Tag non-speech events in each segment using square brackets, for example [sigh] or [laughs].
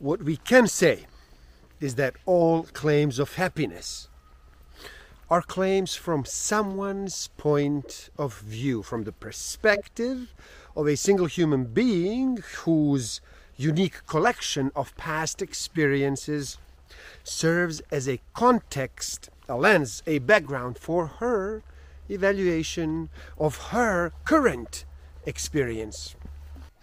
What we can say is that all claims of happiness are claims from someone's point of view, from the perspective of a single human being whose unique collection of past experiences serves as a context, a lens, a background for her evaluation of her current experience.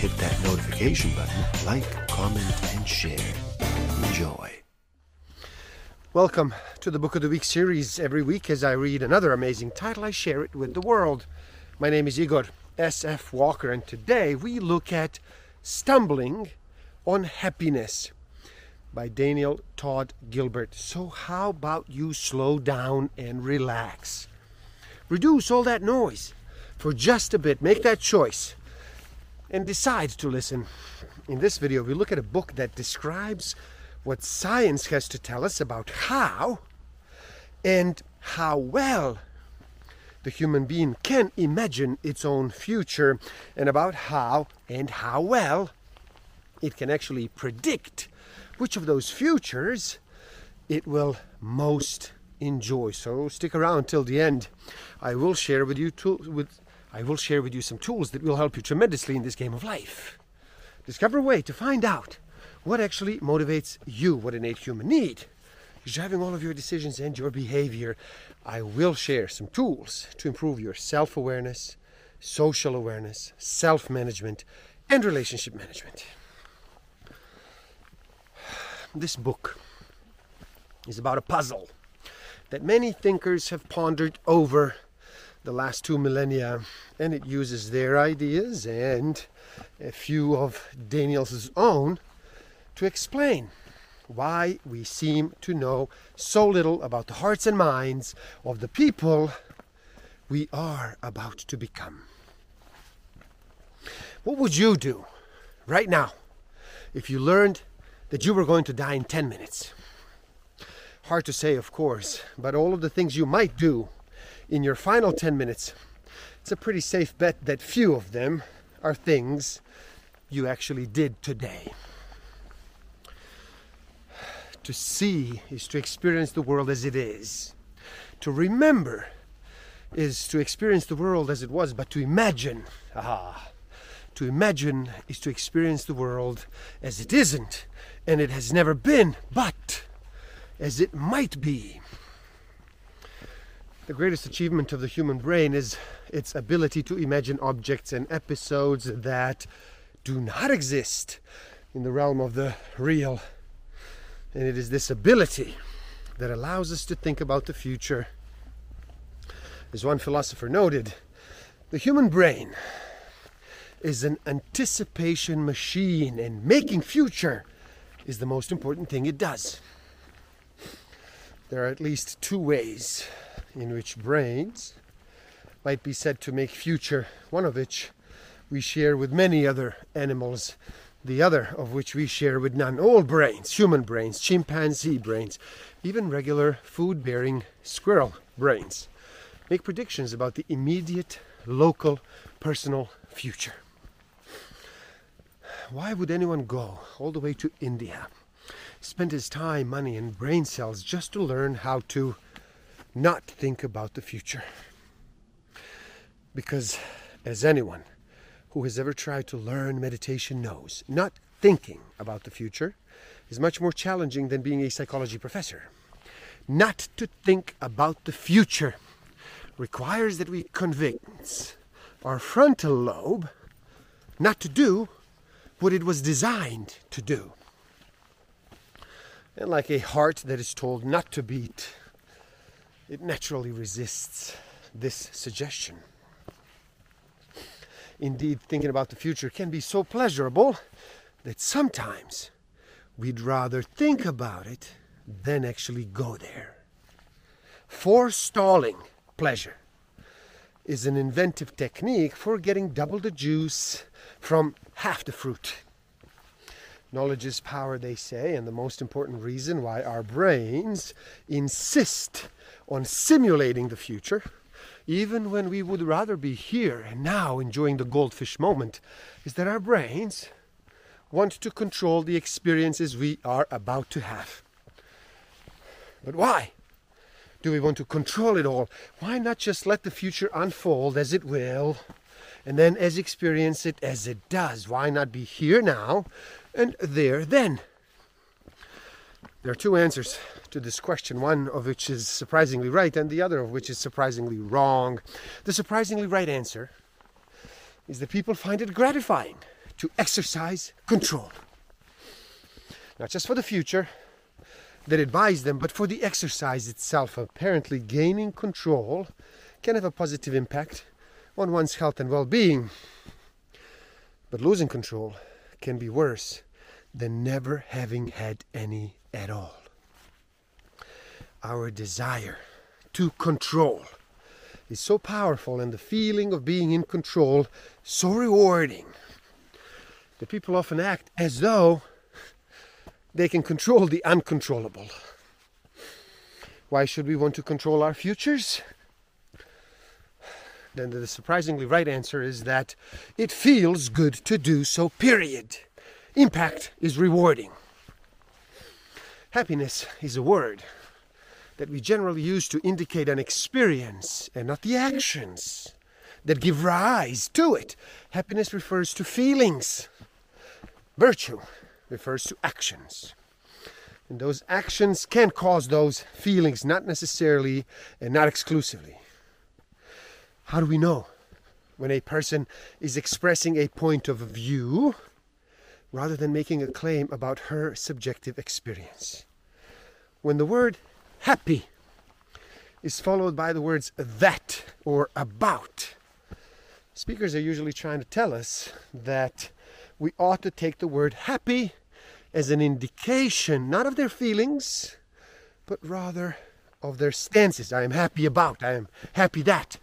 hit that notification button, like, comment, and share. Enjoy. Welcome to the Book of the Week series. Every week, as I read another amazing title, I share it with the world. My name is Igor S.F. Walker, and today we look at Stumbling on Happiness by Daniel Todd Gilbert. So, how about you slow down and relax? Reduce all that noise for just a bit. Make that choice and decide to listen. In this video, we look at a book that describes what science has to tell us about how and how well the human being can imagine its own future and about how and how well it can actually predict which of those futures it will most enjoy. So stick around till the end. I will share with you two, with I will share with you some tools that will help you tremendously in this game of life. Discover a way to find out what actually motivates you, what innate human need is driving all of your decisions and your behavior. I will share some tools to improve your self awareness, social awareness, self management, and relationship management. This book is about a puzzle that many thinkers have pondered over the last two millennia, and it uses their ideas and a few of Daniel's own to explain why we seem to know so little about the hearts and minds of the people we are about to become. What would you do right now if you learned that you were going to die in 10 minutes? Hard to say, of course, but all of the things you might do in your final 10 minutes, it's a pretty safe bet that few of them are things you actually did today. To see is to experience the world as it is. To remember is to experience the world as it was, but to imagine, ah, to imagine is to experience the world as it isn't, and it has never been, but as it might be. The greatest achievement of the human brain is its ability to imagine objects and episodes that do not exist in the realm of the real. And it is this ability that allows us to think about the future. As one philosopher noted, the human brain is an anticipation machine, and making future is the most important thing it does. There are at least two ways in which brains might be said to make future, one of which we share with many other animals, the other of which we share with none. All brains, human brains, chimpanzee brains, even regular food bearing squirrel brains, make predictions about the immediate, local, personal future. Why would anyone go all the way to India, spend his time, money, and brain cells just to learn how to not think about the future? Because, as anyone who has ever tried to learn meditation knows, not thinking about the future is much more challenging than being a psychology professor. Not to think about the future requires that we convince our frontal lobe not to do what it was designed to do. And like a heart that is told not to beat, it naturally resists this suggestion. Indeed, thinking about the future can be so pleasurable that sometimes we'd rather think about it than actually go there. Forestalling pleasure is an inventive technique for getting double the juice from half the fruit. Knowledge is power, they say, and the most important reason why our brains insist on simulating the future, even when we would rather be here and now enjoying the goldfish moment, is that our brains want to control the experiences we are about to have. But why? Do we want to control it all? Why not just let the future unfold as it will, and then as experience it as it does? Why not be here now and there then? There are two answers to this question, one of which is surprisingly right, and the other of which is surprisingly wrong. The surprisingly right answer is that people find it gratifying to exercise control. Not just for the future, that advise them, but for the exercise itself, apparently gaining control can have a positive impact on one's health and well being. But losing control can be worse than never having had any at all. Our desire to control is so powerful, and the feeling of being in control so rewarding that people often act as though they can control the uncontrollable. Why should we want to control our futures? Then the surprisingly right answer is that it feels good to do so, period. Impact is rewarding. Happiness is a word that we generally use to indicate an experience and not the actions that give rise to it. Happiness refers to feelings. Virtue refers to actions. And those actions can cause those feelings, not necessarily and not exclusively. How do we know when a person is expressing a point of view rather than making a claim about her subjective experience? When the word happy is followed by the words that or about, speakers are usually trying to tell us that we ought to take the word happy as an indication not of their feelings, but rather of their stances. I am happy about, I am happy that.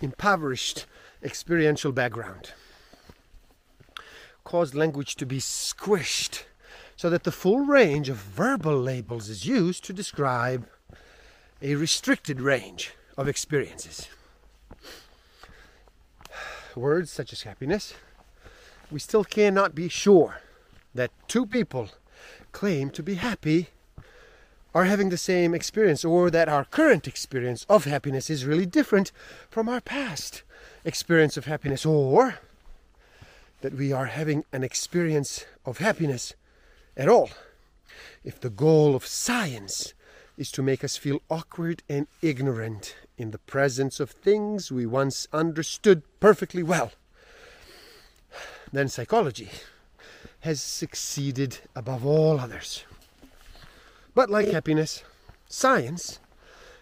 Impoverished experiential background caused language to be squished so that the full range of verbal labels is used to describe a restricted range of experiences. Words such as happiness, we still cannot be sure that two people claim to be happy are having the same experience or that our current experience of happiness is really different from our past experience of happiness or that we are having an experience of happiness at all. If the goal of science is to make us feel awkward and ignorant in the presence of things we once understood perfectly well, then psychology has succeeded above all others. But like happiness, science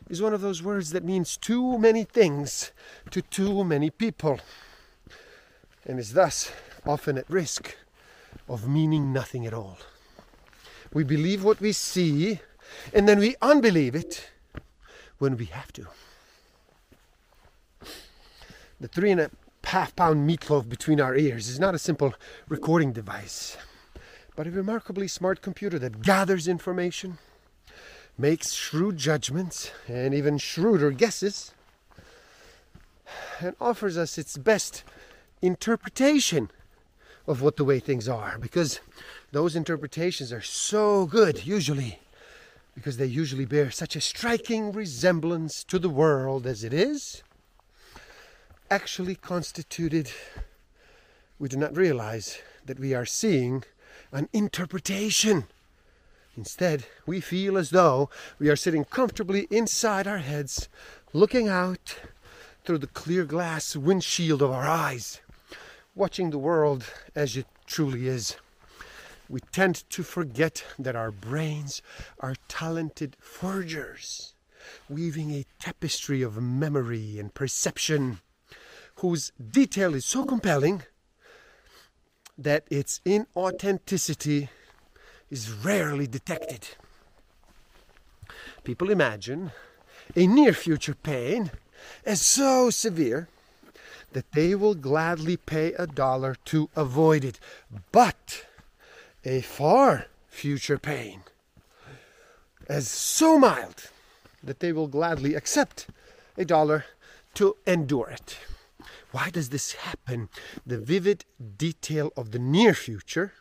is one of those words that means too many things to too many people and is thus often at risk of meaning nothing at all. We believe what we see and then we unbelieve it when we have to. The three and a half pound meatloaf between our ears is not a simple recording device, but a remarkably smart computer that gathers information, makes shrewd judgments, and even shrewder guesses, and offers us its best interpretation of what the way things are because those interpretations are so good usually because they usually bear such a striking resemblance to the world as it is actually constituted, we do not realize that we are seeing an interpretation. Instead, we feel as though we are sitting comfortably inside our heads, looking out through the clear glass windshield of our eyes, watching the world as it truly is. We tend to forget that our brains are talented forgers, weaving a tapestry of memory and perception whose detail is so compelling that its inauthenticity is rarely detected. People imagine a near future pain as so severe that they will gladly pay a dollar to avoid it. But a far future pain as so mild that they will gladly accept a dollar to endure it. Why does this happen? The vivid detail of the near future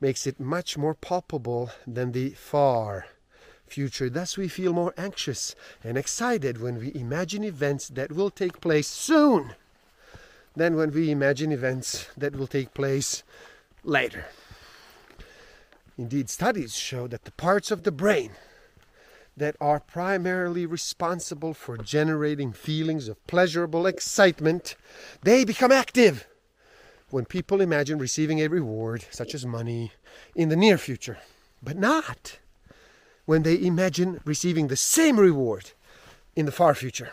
makes it much more palpable than the far future. Thus, we feel more anxious and excited when we imagine events that will take place soon than when we imagine events that will take place later. Indeed, studies show that the parts of the brain that are primarily responsible for generating feelings of pleasurable excitement, they become active when people imagine receiving a reward, such as money, in the near future, but not when they imagine receiving the same reward in the far future.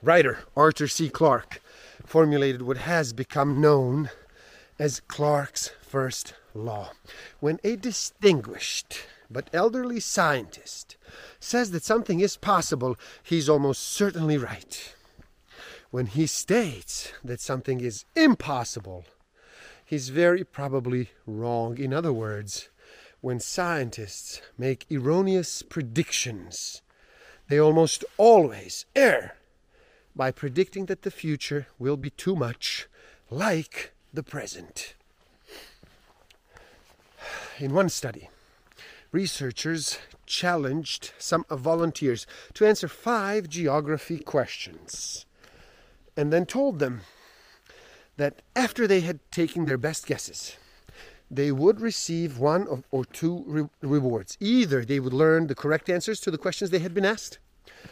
Writer Arthur C. Clarke formulated what has become known as Clarke's first law. When a distinguished but elderly scientist says that something is possible, he's almost certainly right. When he states that something is impossible, he's very probably wrong. In other words, when scientists make erroneous predictions, they almost always err by predicting that the future will be too much like the present. In one study, researchers challenged some volunteers to answer five geography questions and then told them that after they had taken their best guesses, they would receive one or two re- rewards. Either they would learn the correct answers to the questions they had been asked,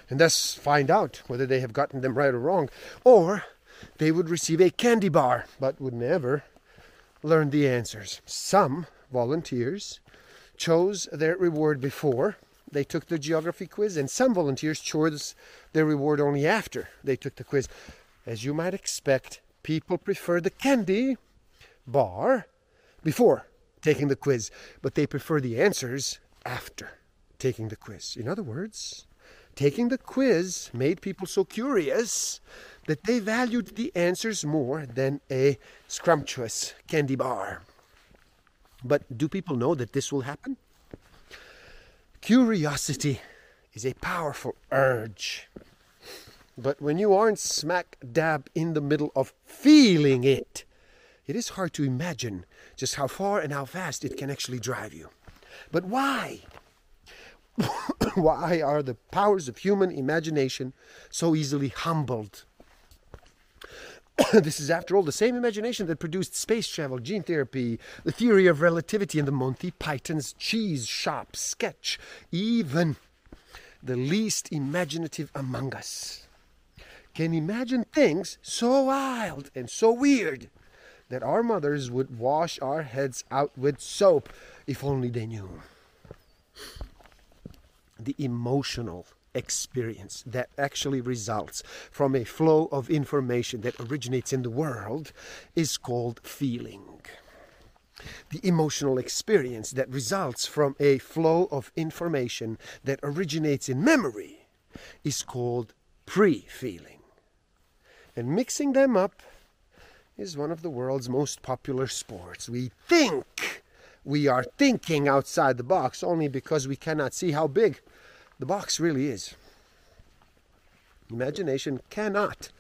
and thus find out whether they have gotten them right or wrong, or they would receive a candy bar, but would never learn the answers. Some volunteers chose their reward before they took the geography quiz, and some volunteers chose their reward only after they took the quiz. As you might expect, people prefer the candy bar before taking the quiz, but they prefer the answers after taking the quiz. In other words, taking the quiz made people so curious that they valued the answers more than a scrumptious candy bar. But do people know that this will happen? Curiosity is a powerful urge. But when you aren't smack dab in the middle of feeling it, it is hard to imagine just how far and how fast it can actually drive you. But why? [laughs] [laughs] why are the powers of human imagination so easily humbled? [coughs] this is, after all, the same imagination that produced space travel, gene therapy, the theory of relativity, and the Monty Python's cheese shop sketch. Even the least imaginative among us can imagine things so wild and so weird that our mothers would wash our heads out with soap if only they knew. The emotional experience that actually results from a flow of information that originates in the world is called feeling. The emotional experience that results from a flow of information that originates in memory is called pre feeling. And mixing them up is one of the world's most popular sports. We think we are thinking outside the box only because we cannot see how big the box really is. Imagination cannot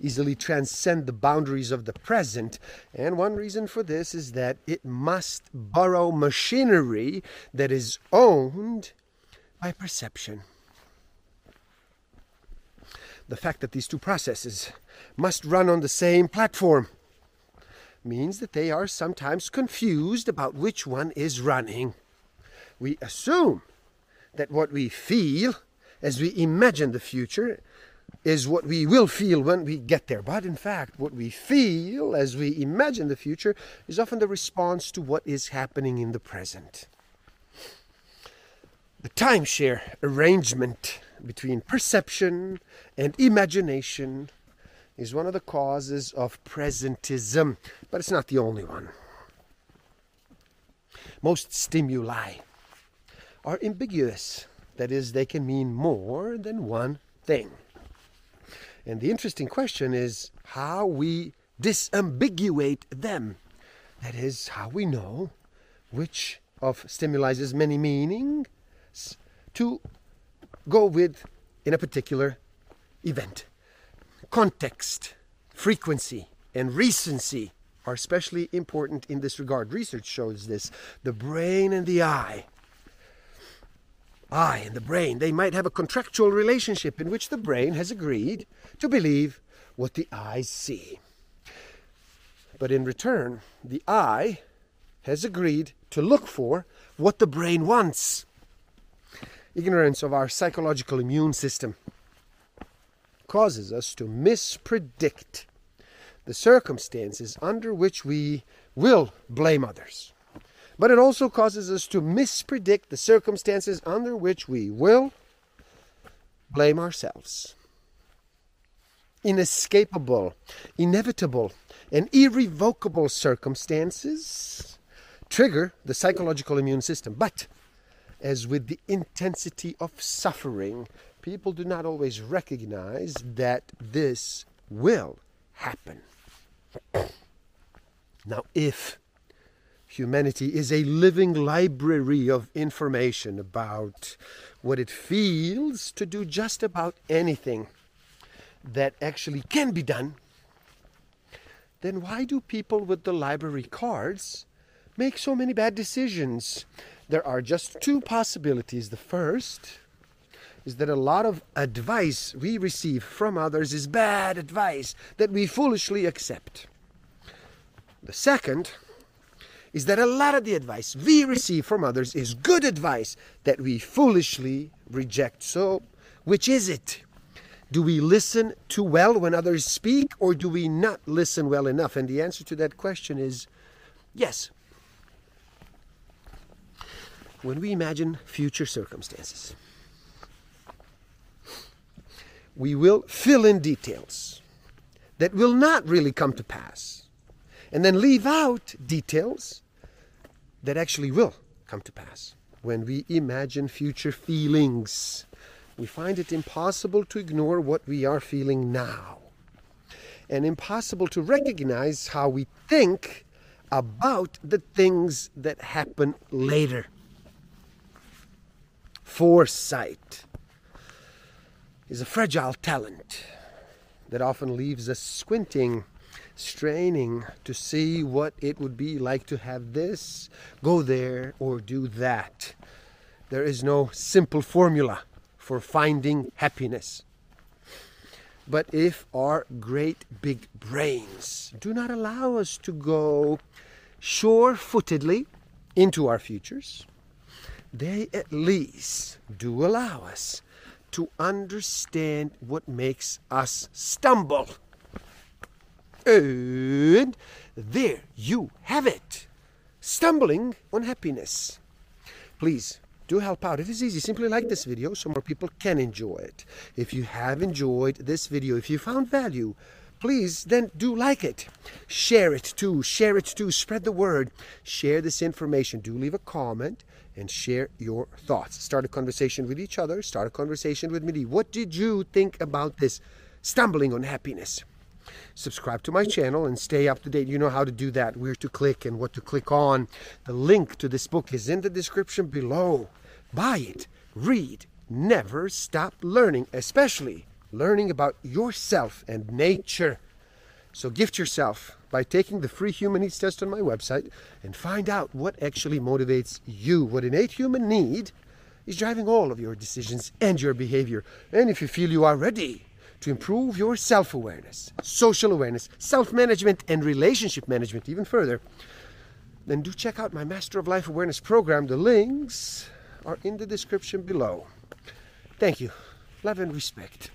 easily transcend the boundaries of the present, and one reason for this is that it must borrow machinery that is owned by perception. The fact that these two processes must run on the same platform means that they are sometimes confused about which one is running. We assume that what we feel as we imagine the future is what we will feel when we get there. But in fact, what we feel as we imagine the future is often the response to what is happening in the present. The timeshare arrangement between perception and imagination is one of the causes of presentism, but it's not the only one. Most stimuli are ambiguous. That is, they can mean more than one thing. And the interesting question is how we disambiguate them. That is, how we know which of stimuli has many meanings to go with in a particular event. Context, frequency, and recency are especially important in this regard. Research shows this. The brain and the eye. Eye and the brain, they might have a contractual relationship in which the brain has agreed to believe what the eyes see. But in return, the eye has agreed to look for what the brain wants. Ignorance of our psychological immune system causes us to mispredict the circumstances under which we will blame others. But it also causes us to mispredict the circumstances under which we will blame ourselves. Inescapable, inevitable, and irrevocable circumstances trigger the psychological immune system. But as with the intensity of suffering, people do not always recognize that this will happen. [clears throat] now, if humanity is a living library of information about what it feels to do just about anything that actually can be done, then why do people with the library cards make so many bad decisions? There are just two possibilities. The first is that a lot of advice we receive from others is bad advice that we foolishly accept. The second is that a lot of the advice we receive from others is good advice that we foolishly reject. So, which is it? Do we listen too well when others speak, or do we not listen well enough? And the answer to that question is yes. When we imagine future circumstances, we will fill in details that will not really come to pass, and then leave out details that actually will come to pass. When we imagine future feelings, we find it impossible to ignore what we are feeling now, and impossible to recognize how we think about the things that happen later. Foresight is a fragile talent that often leaves us squinting, straining to see what it would be like to have this, go there, or do that. There is no simple formula for finding happiness. But if our great big brains do not allow us to go sure footedly into our futures, they at least do allow us to understand what makes us stumble. And there you have it stumbling on happiness. Please do help out. If It is easy. Simply like this video so more people can enjoy it. If you have enjoyed this video, if you found value, please then do like it. Share it too. Share it too. Spread the word. Share this information. Do leave a comment and share your thoughts. Start a conversation with each other. Start a conversation with me. What did you think about this stumbling on happiness? Subscribe to my channel and stay up to date. You know how to do that, where to click and what to click on. The link to this book is in the description below. Buy it, read, never stop learning, especially learning about yourself and nature. So gift yourself by taking the free human needs test on my website and find out what actually motivates you. What innate human need is driving all of your decisions and your behavior. And if you feel you are ready to improve your self awareness, social awareness, self management, and relationship management even further, then do check out my Master of Life Awareness program. The links are in the description below. Thank you. Love and respect.